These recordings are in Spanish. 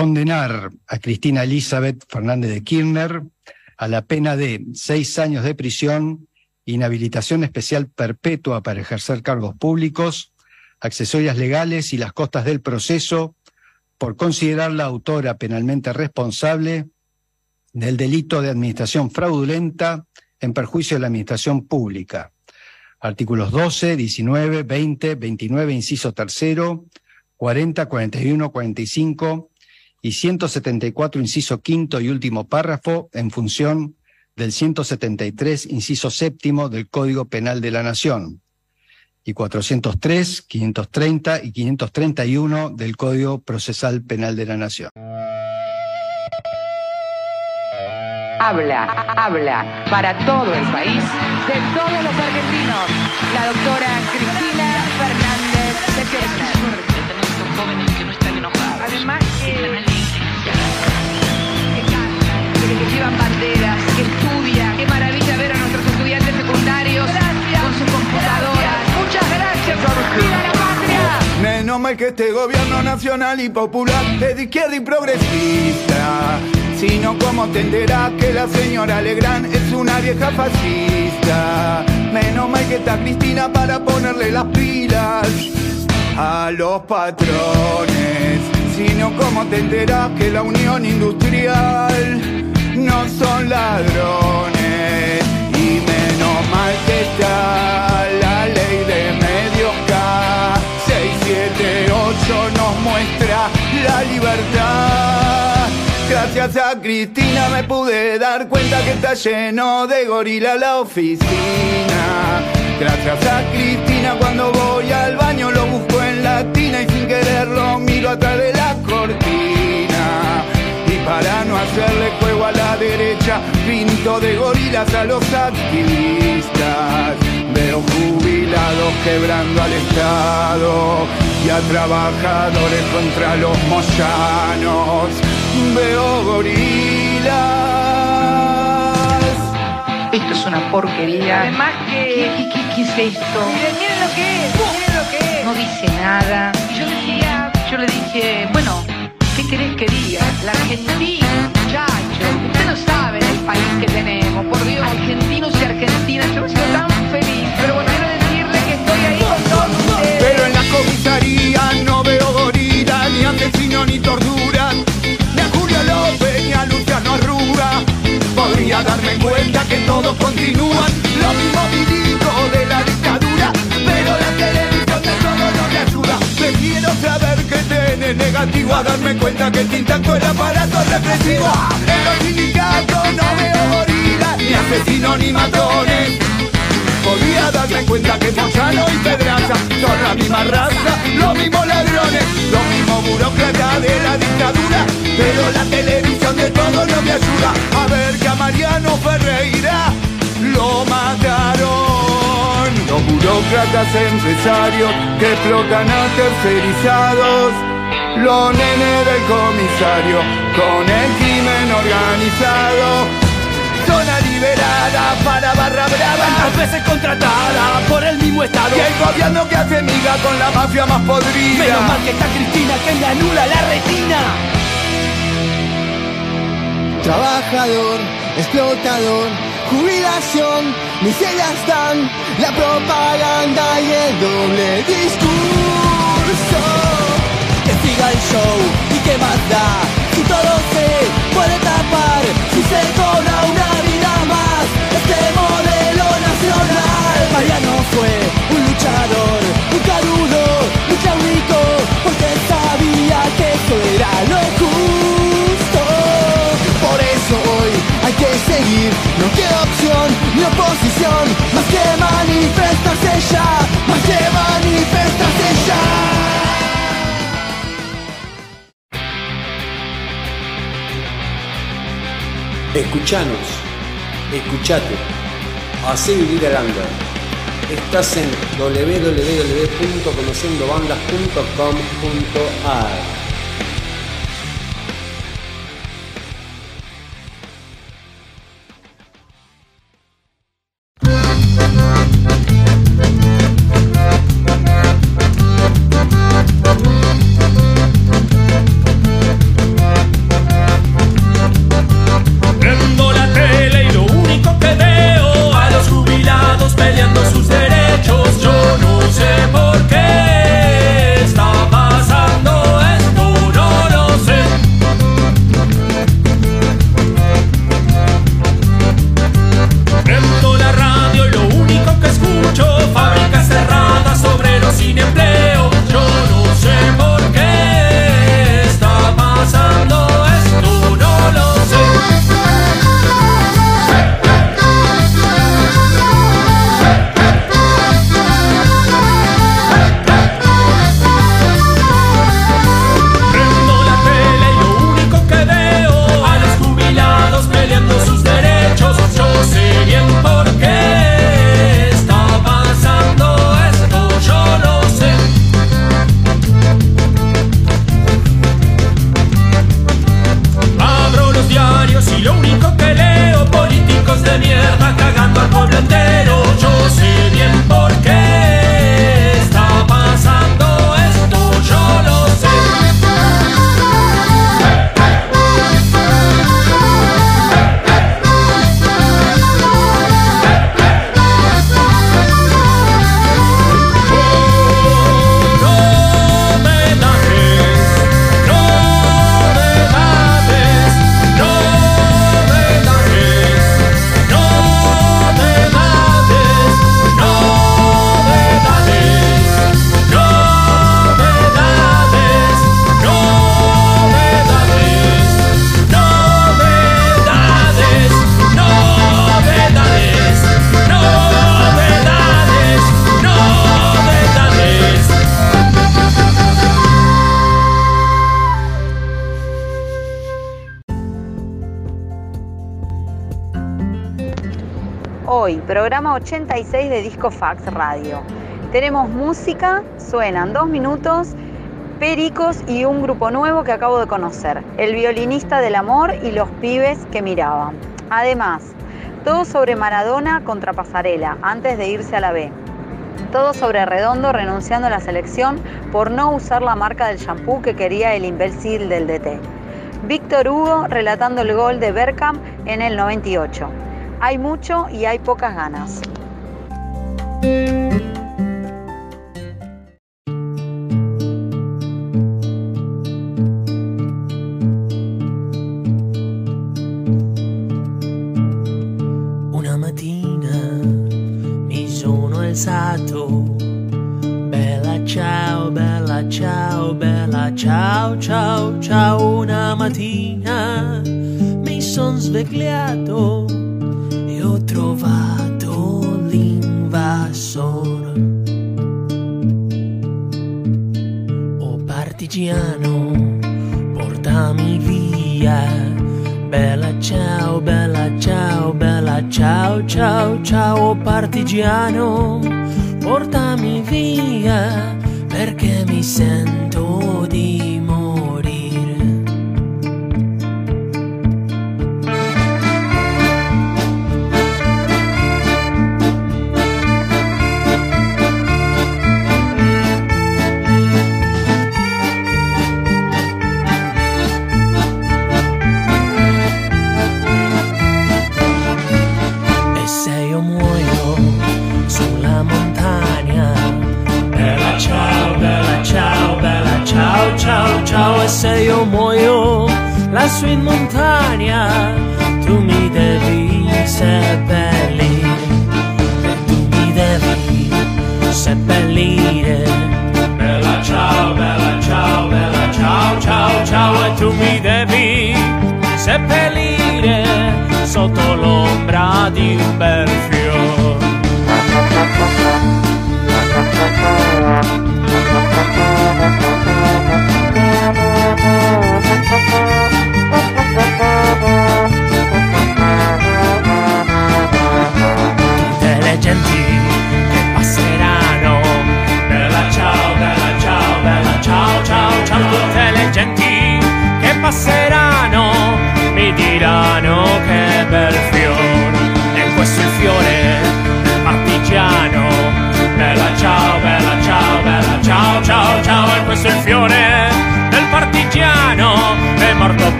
Condenar a Cristina Elizabeth Fernández de Kirchner a la pena de seis años de prisión, inhabilitación especial perpetua para ejercer cargos públicos, accesorias legales y las costas del proceso por considerarla autora penalmente responsable del delito de administración fraudulenta en perjuicio de la administración pública. Artículos 12, 19, 20, 29, inciso tercero, 40, 41, 45 y 174, inciso quinto y último párrafo, en función del 173, inciso séptimo del Código Penal de la Nación, y 403, 530 y 531 del Código Procesal Penal de la Nación. Habla, habla para todo el país, de todos los argentinos, la doctora Cristina Fernández de Kirchner. Además que, llevan banderas, que estudian. Qué maravilla ver a nuestros estudiantes secundarios con sus computadoras. Muchas gracias. ¡Viva la patria! Menos mal que este gobierno nacional y popular es de izquierda y progresista. Sino como te enterás que la señora Legrand es una vieja fascista. Menos mal que está Cristina para ponerle las pilas a los patrones. Sino como te enterás que la unión industrial no son ladrones. Y menos mal que está la ley de medios K. 678 nos muestra la libertad. Gracias a Cristina me pude dar cuenta que está lleno de gorila la oficina. Gracias a Cristina cuando voy al baño lo busco en la tina y sin quererlo miro atrás de la cortina. Para no hacerle juego a la derecha, pinto de gorilas a los activistas. Veo jubilados quebrando al Estado y a trabajadores contra los moyanos. Veo gorilas. Esto es una porquería. Además que- ¿Qué, qué, qué es esto? Miren, miren lo que es, miren lo que es. No dice nada. Y yo decía, yo le dije, bueno, ¿qué querés que diga? La Argentina, muchacho. Usted no sabe el país que tenemos, por Dios. Argentinos y argentinas, yo me siento tan que intacto el aparato represivo. En los sindicatos no veo gorila, ni asesino ni matones. Podría darme cuenta que Moyano y Pedraza son la misma raza, los mismos ladrones, los mismos burócratas de la dictadura. Pero la televisión de todo no me ayuda a ver que a Mariano Ferreira lo mataron. Los burócratas empresarios que explotan a tercerizados. Los nenes del comisario con el crimen organizado. Zona liberada para barra brava. Tantas veces contratada por el mismo Estado. Y el gobierno que hace miga con la mafia más podrida. Menos mal que está Cristina que me anula la retina. Trabajador, explotador, jubilación, miserias dan la propaganda y el doble discurso. El show y que más da, si todo se puede tapar, si se cobra una vida más, este modelo nacional. Mariano fue un luchador, un carudo, un claudico, porque sabía que eso era lo justo. Por eso hoy hay que seguir, no queda opción ni oposición, más que manifestarse ya, Escuchanos, escuchate, hacé vivir under. Estás en www.conociendobandas.com.ar programa 86 de Disco Fax Radio. Tenemos música, suenan dos minutos, pericos y un grupo nuevo que acabo de conocer, el violinista del amor y los pibes que miraban. Además, todo sobre Maradona contra Pasarela, antes de irse a la B. Todo sobre Redondo renunciando a la selección por no usar la marca del shampoo que quería el imbécil del DT. Víctor Hugo relatando el gol de Berkham en el 98. Hay mucho y hay pocas ganas. Una mattina mi sono alzato. Bella ciao, bella ciao, bella ciao, ciao, ciao. Una mattina mi sono svegliato piano.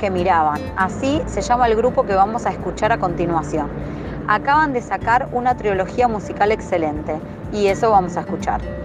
que miraban. Así se llama el grupo que vamos a escuchar a continuación. Acaban de sacar una trilogía musical excelente y eso vamos a escuchar.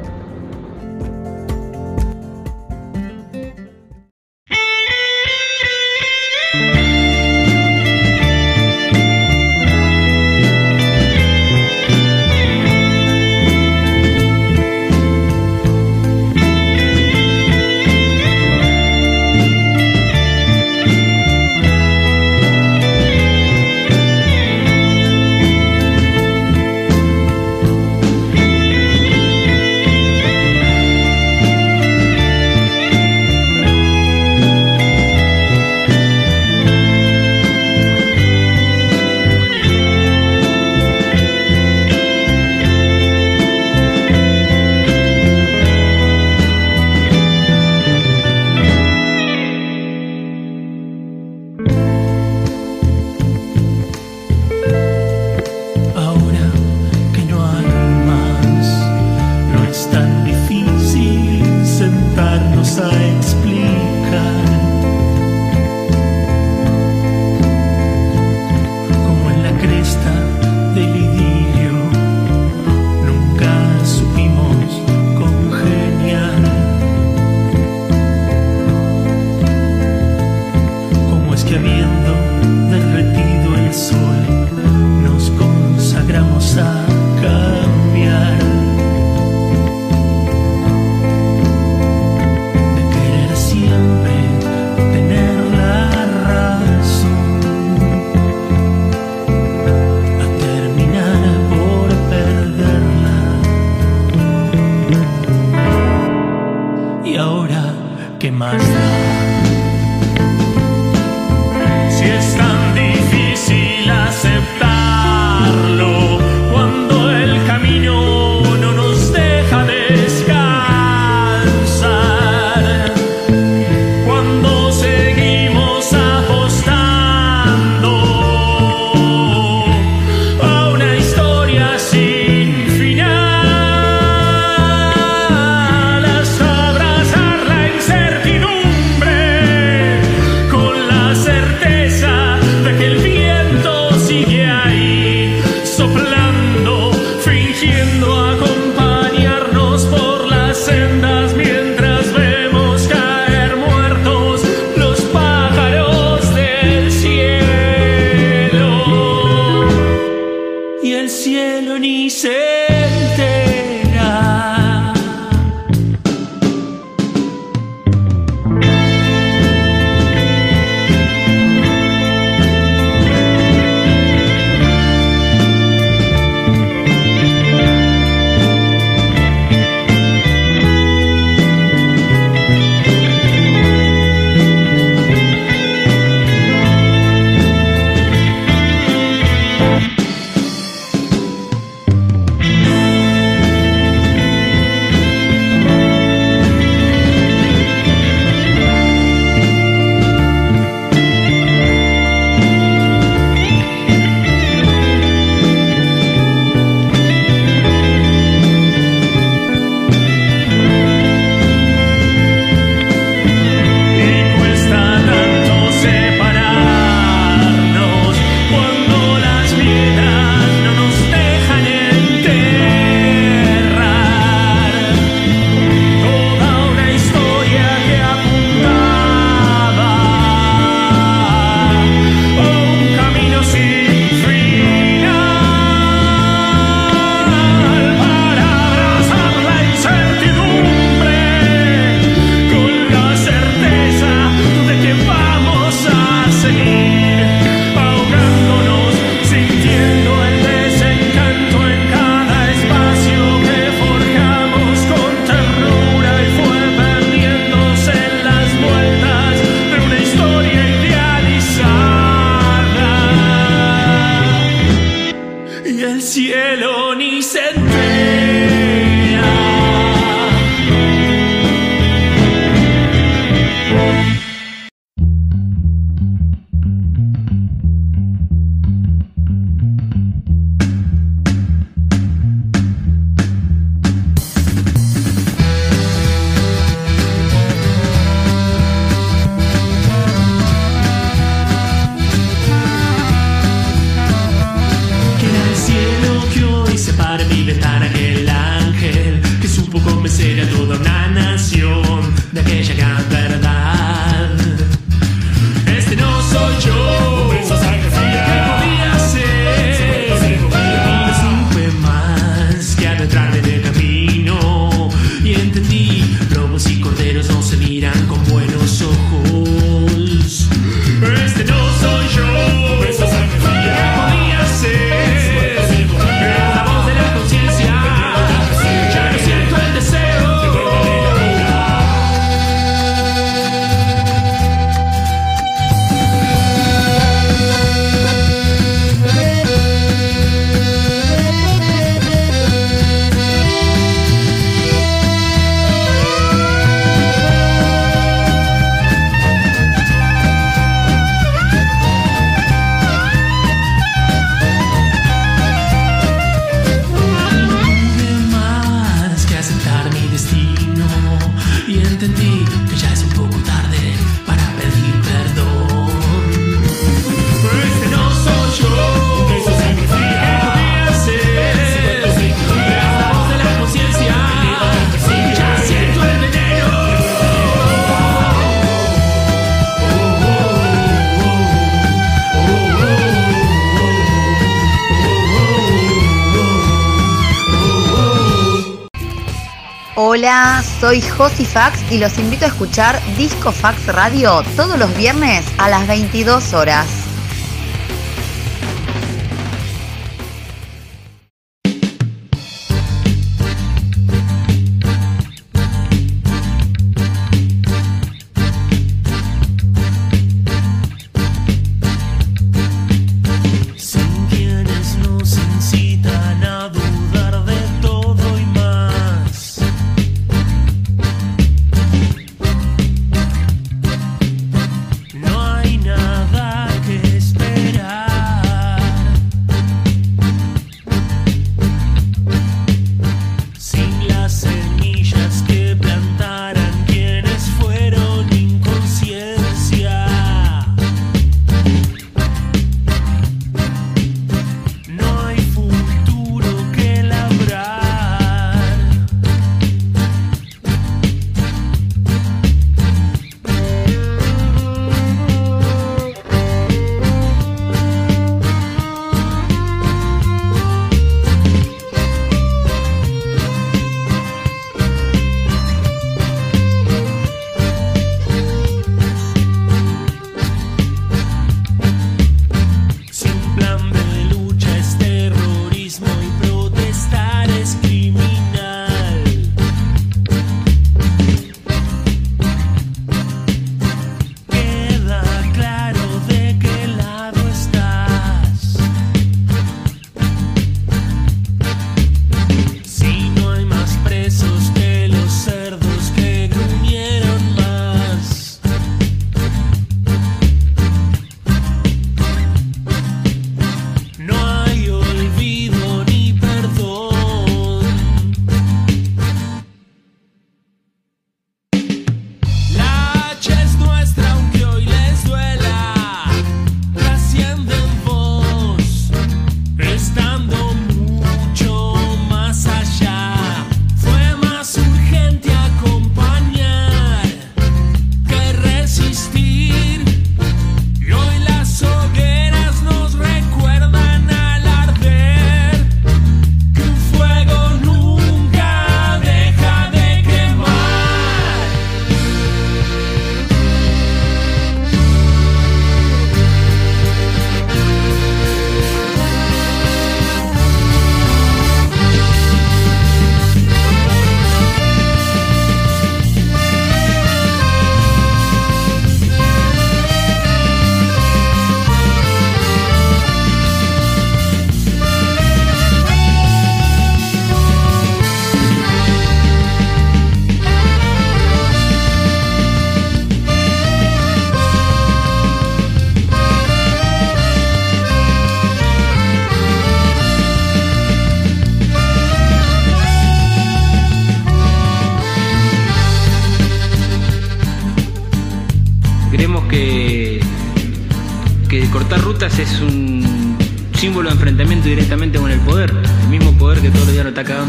Hola, soy Josi Fax y los invito a escuchar Disco Fax Radio todos los viernes a las 22 horas.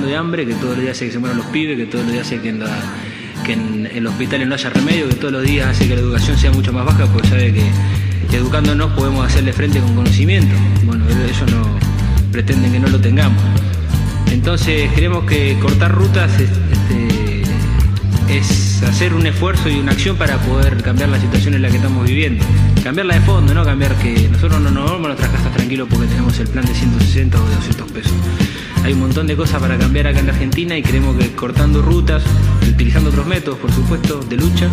De hambre, que todos los días hace que se mueran los pibes, que todos los días hace que en, la- que en, los hospitales no haya remedio, que todos los días hace que la educación sea mucho más baja, porque sabe que educándonos podemos hacerle frente con conocimiento. Bueno, ellos no pretenden que no lo tengamos. Entonces creemos que cortar rutas es, este, es hacer un esfuerzo y una acción para poder cambiar la situación en la que estamos viviendo. Cambiarla de fondo, no cambiar que nosotros no nos vamos a nuestras casas tranquilos porque tenemos el plan de 160 o de 200 pesos. Hay un montón de cosas para cambiar acá en la Argentina y creemos que cortando rutas, utilizando otros métodos, por supuesto, de lucha,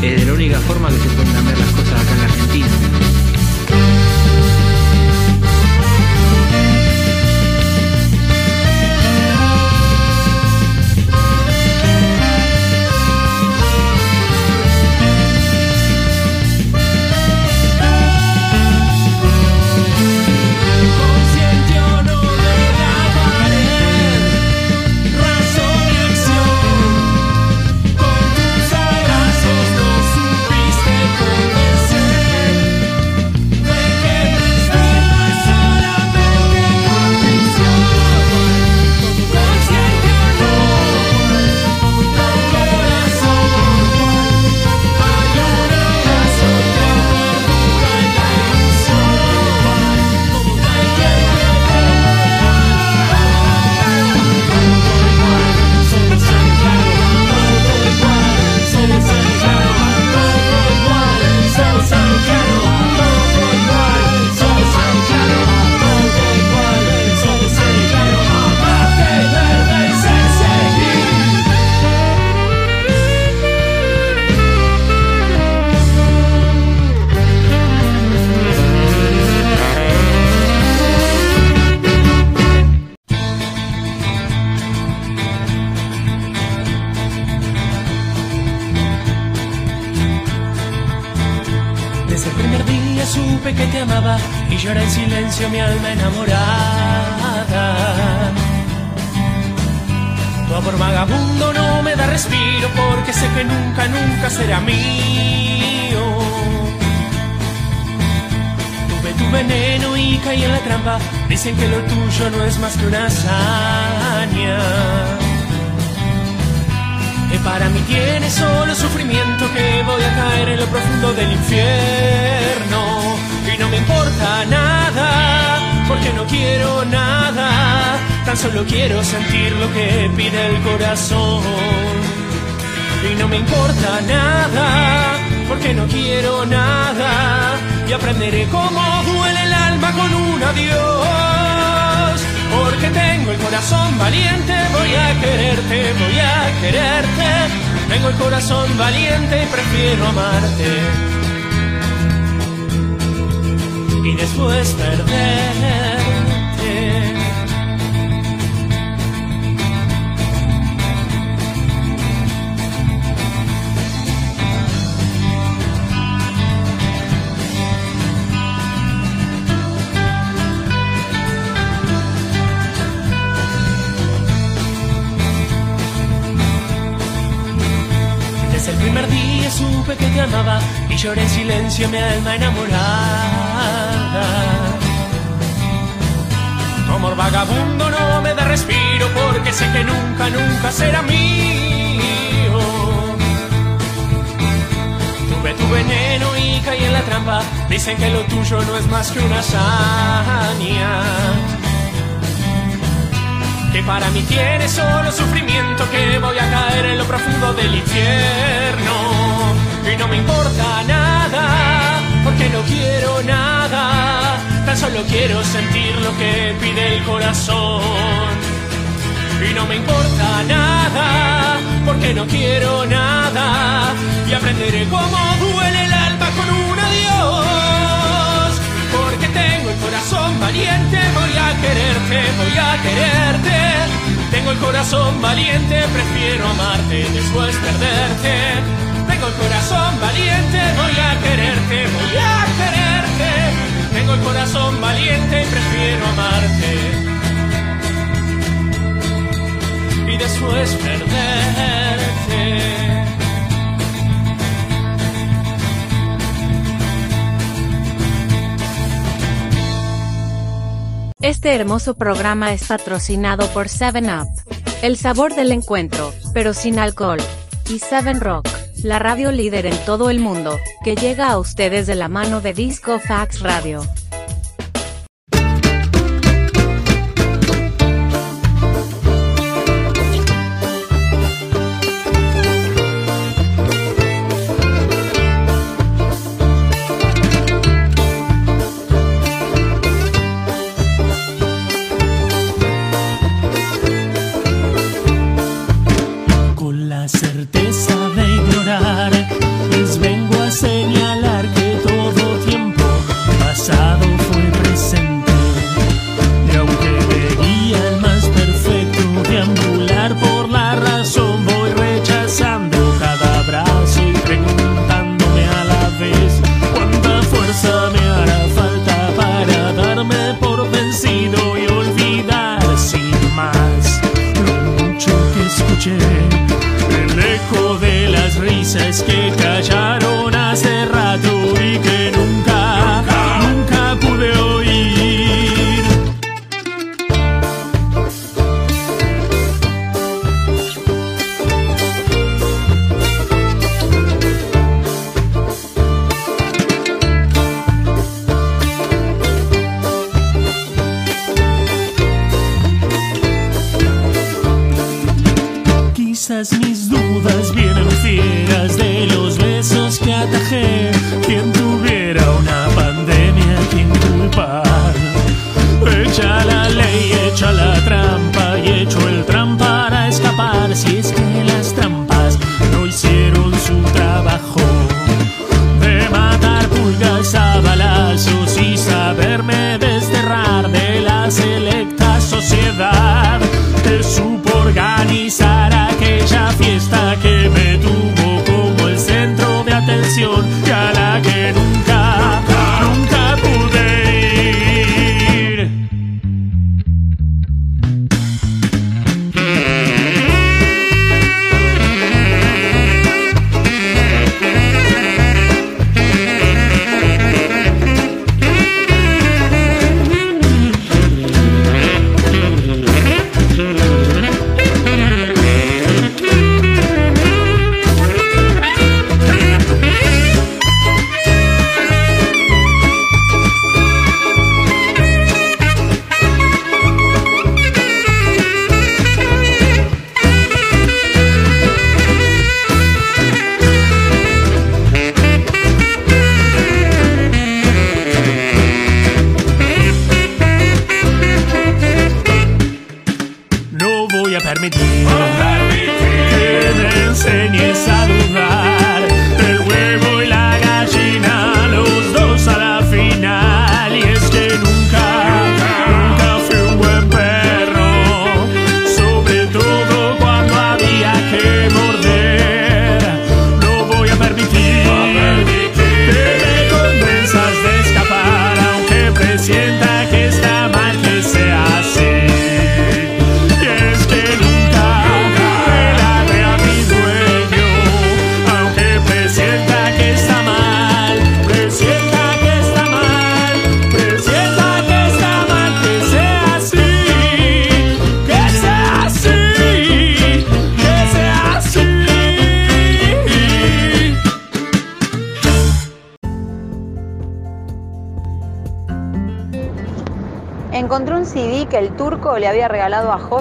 es de la única forma que se pueden cambiar las cosas acá en la Argentina. Supe que te amaba y llora en silencio mi alma enamorada. Tu amor vagabundo no me da respiro porque sé que nunca, nunca será mío. Tuve tu veneno y caí en la trampa. Dicen que lo tuyo no es más que una hazaña. Que para mí tiene solo sufrimiento que voy a caer en lo profundo del infierno no me importa nada porque no quiero nada tan solo quiero sentir lo que pide el corazón y no me importa nada porque no quiero nada y aprenderé cómo duele el alma con un adiós porque tengo el corazón valiente, voy a quererte, voy a quererte. Tengo el corazón valiente y prefiero amarte. Y después perderte. Desde el primer día supe que te amaba y lloré en silencio mi alma enamorada. Tu amor vagabundo no me da respiro porque sé que nunca, nunca será mío. Tuve tu veneno y caí en la trampa. Dicen que lo tuyo no es más que una hazaña que para mí tiene solo sufrimiento que voy a caer en lo profundo del infierno y no me importa nada porque no quiero nada tan solo quiero sentir lo que pide el corazón y no me importa nada porque no quiero nada y aprenderé cómo duele el alma con un adiós porque tengo el corazón valiente, voy a quererte, voy a quererte. Tengo el corazón valiente, prefiero amarte después perderte. Tengo el corazón valiente, voy a quererte, voy a quererte. Tengo el corazón valiente y prefiero amarte. Y después perderte. Este hermoso programa es patrocinado por 7 Up, el sabor del encuentro, pero sin alcohol, y 7 Rock la radio líder en todo el mundo, que llega a ustedes de la mano de Disco Fax Radio.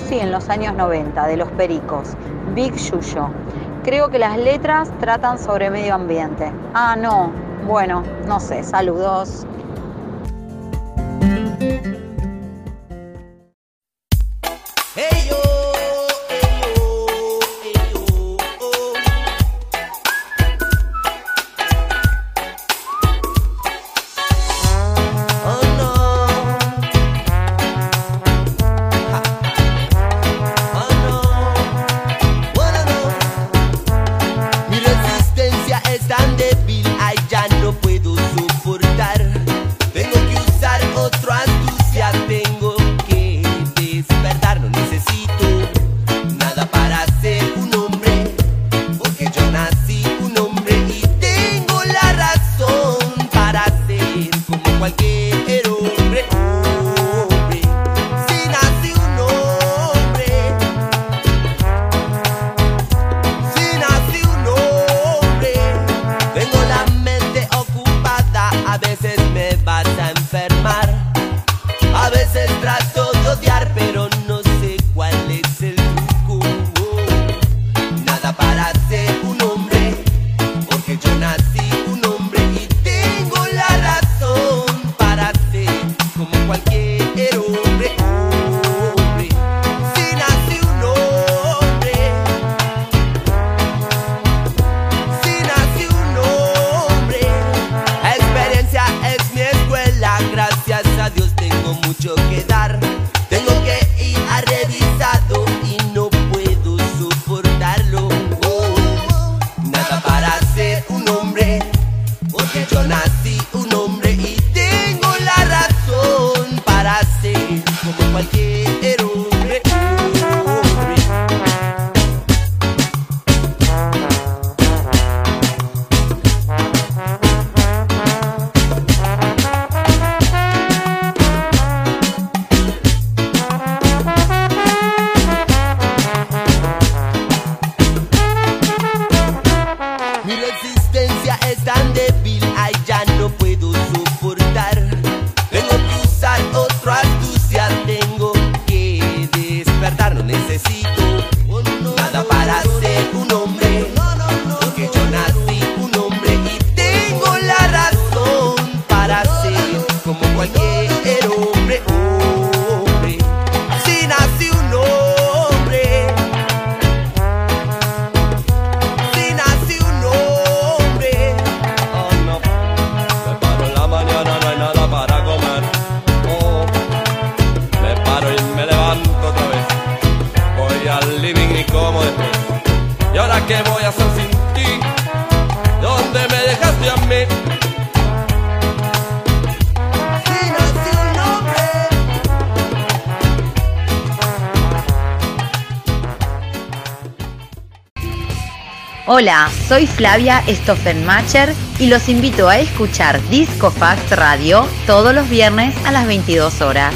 Rossi en los años 90, de Los Pericos, Big Yuyo. Creo que las letras tratan sobre medio ambiente. Ah, no, bueno, no sé, saludos. Hola, soy Flavia Stoffenmacher y los invito a escuchar Disco Fact Radio todos los viernes a las 22 horas.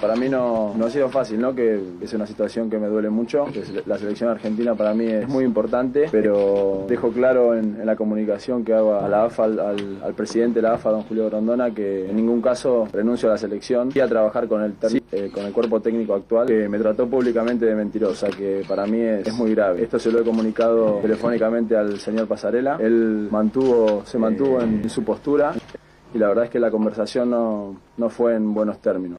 Para mí no, no ha sido fácil, ¿no? Que es una situación que me duele mucho. la selección argentina para mí es muy importante, pero dejo claro en, la comunicación que hago a la AFA, al, al- presidente de la AFA, don Julio Grondona, que en ningún caso renuncio a la selección y a trabajar con el, eh, con el cuerpo técnico actual, que me trató públicamente de mentirosa, que para mí es, es muy grave. Esto se lo he comunicado telefónicamente al señor Pasarela. Él mantuvo, se mantuvo en, en su postura y la verdad es que la conversación no, no fue en buenos términos.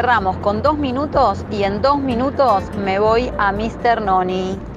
Cerramos con dos minutos y en dos minutos me voy a Mr. Noni.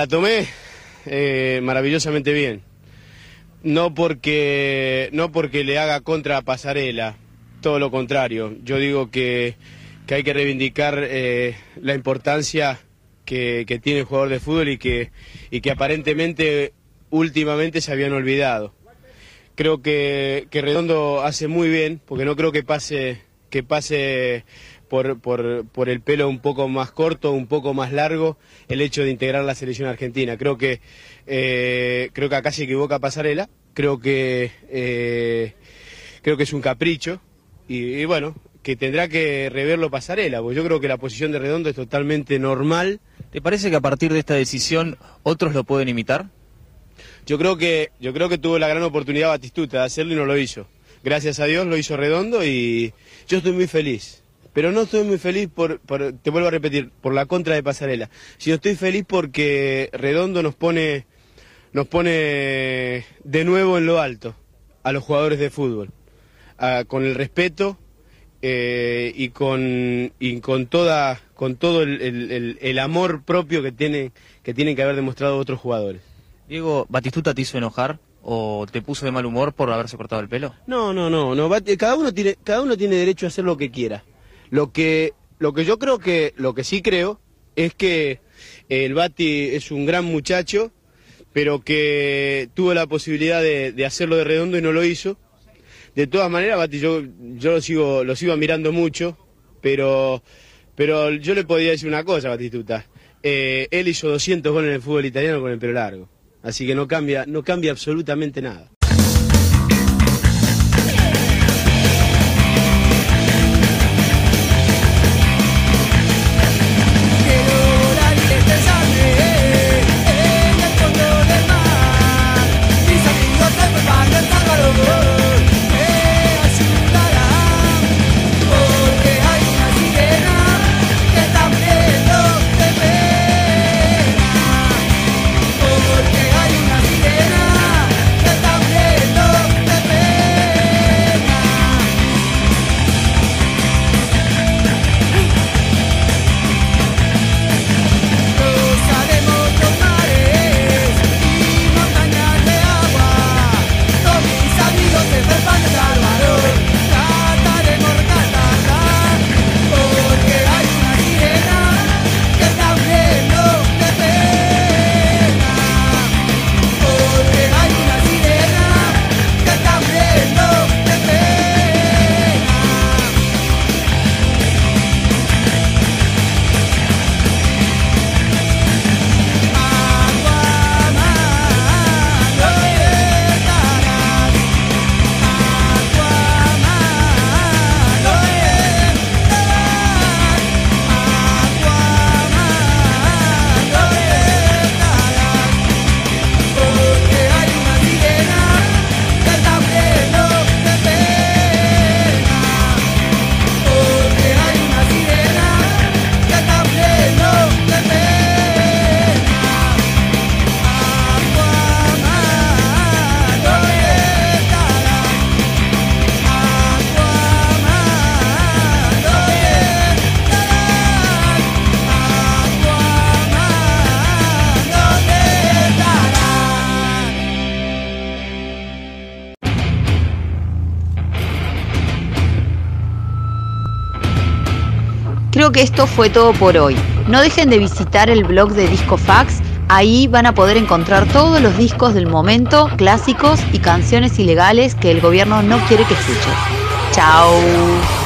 La tomé eh, maravillosamente bien. No porque, no porque le haga contra a Pasarela, todo lo contrario. Yo digo que, que hay que reivindicar eh, la importancia que, que tiene el jugador de fútbol y que, y que aparentemente últimamente se habían olvidado. Creo que, que Redondo hace muy bien, porque no creo que pase, que pase por, por, por el pelo un poco más corto, un poco más largo, el hecho de integrar la selección argentina. Creo que, eh, creo que acá se equivoca Pasarela, creo que, eh, creo que es un capricho y, y bueno, que tendrá que reverlo Pasarela, porque yo creo que la posición de Redondo es totalmente normal. ¿Te parece que a partir de esta decisión otros lo pueden imitar? Yo creo que, yo creo que tuvo la gran oportunidad Batistuta de hacerlo y no lo hizo. Gracias a Dios lo hizo Redondo y yo estoy muy feliz. Pero no estoy muy feliz por, por- te vuelvo a repetir, por la contra de Pasarela. Sino estoy feliz porque Redondo nos pone, nos pone de nuevo en lo alto a los jugadores de fútbol. Ah, con el respeto eh, y con, y con toda, con todo el, el- amor propio que tiene, que tienen que haber demostrado otros jugadores. Diego, ¿Batistuta te hizo enojar o te puso de mal humor por haberse cortado el pelo? No, no, no, no. Cada uno tiene, cada uno tiene derecho a hacer lo que quiera. Lo que, lo que yo creo que, lo que sí creo es que el Bati es un gran muchacho, pero que tuvo la posibilidad de, de hacerlo de redondo y no lo hizo. De todas maneras, Bati, yo, yo lo sigo, lo sigo admirando mucho, pero, pero yo le podría decir una cosa, Batistuta. Eh, él hizo 200 goles en el fútbol italiano con el pelo largo. Así que no cambia, no cambia absolutamente nada. Que esto fue todo por hoy. No dejen de visitar el blog de Discofax. Ahí van a poder encontrar todos los discos del momento, clásicos y canciones ilegales que el gobierno no quiere que escuches. Chao.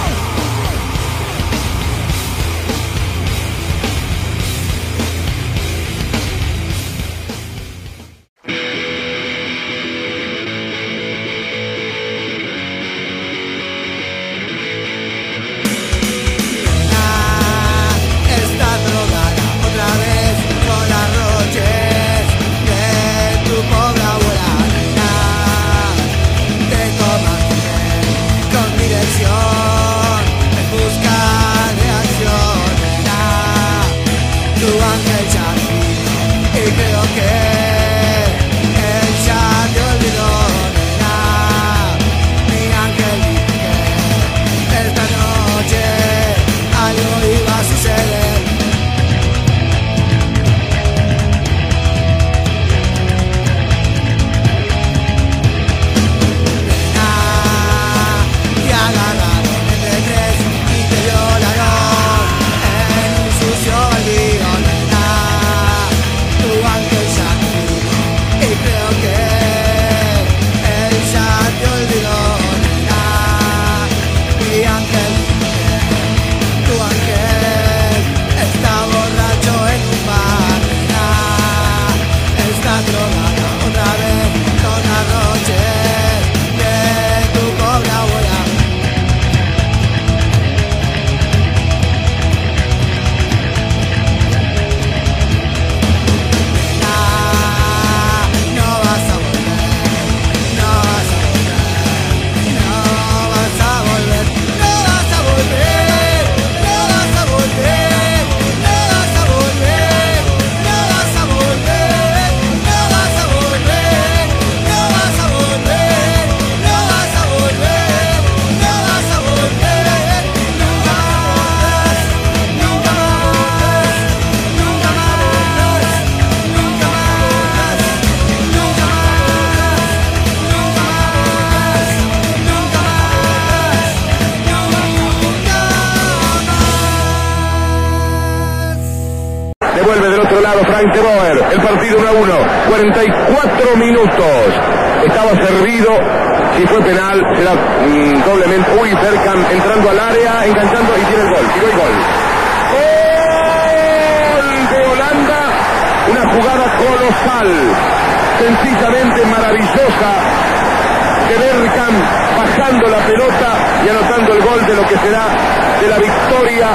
Boer. El partido 1 a 1. 44 minutos. Estaba servido. Si fue penal, será mm, doblemente. Uy, Berkham entrando al área, enganchando y tiene el gol. Tiró el gol. Gol de Holanda. Una jugada colosal. Sencillamente maravillosa. De Berkham bajando la pelota y anotando el gol de lo que será de la victoria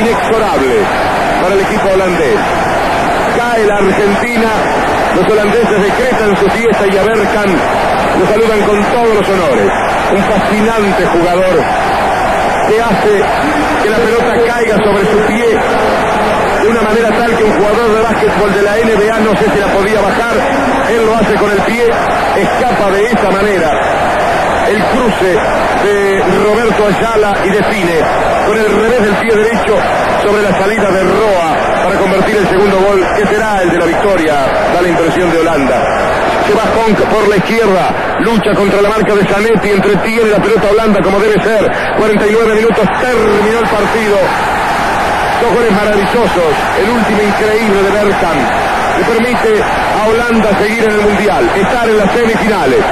inexorable para el equipo holandés. Cae la Argentina, los holandeses decretan su fiesta y a Berkham lo saludan con todos los honores. Un fascinante jugador que hace que la pelota caiga sobre su pie de una manera tal que un jugador de básquetbol de la NBA no sé si la podía bajar, él lo hace con el pie, escapa de esa manera. El cruce de Roberto Ayala y define con el revés del pie derecho sobre la salida de Roa para convertir el segundo gol, que será el de la victoria, da la impresión de Holanda. Se va Honk por la izquierda, lucha contra la marca de Zanetti, entretiene la pelota Holanda como debe ser. 49 minutos, terminó el partido. Dos goles maravillosos, el último increíble de Berkham, le permite a Holanda seguir en el Mundial, estar en las semifinales.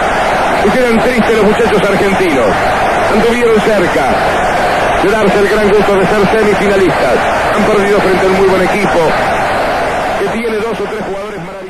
Y quedan tristes los muchachos argentinos. Anduvieron cerca de darse el gran gusto de ser semifinalistas. Han perdido frente a un muy buen equipo que tiene dos o tres jugadores maravillosos.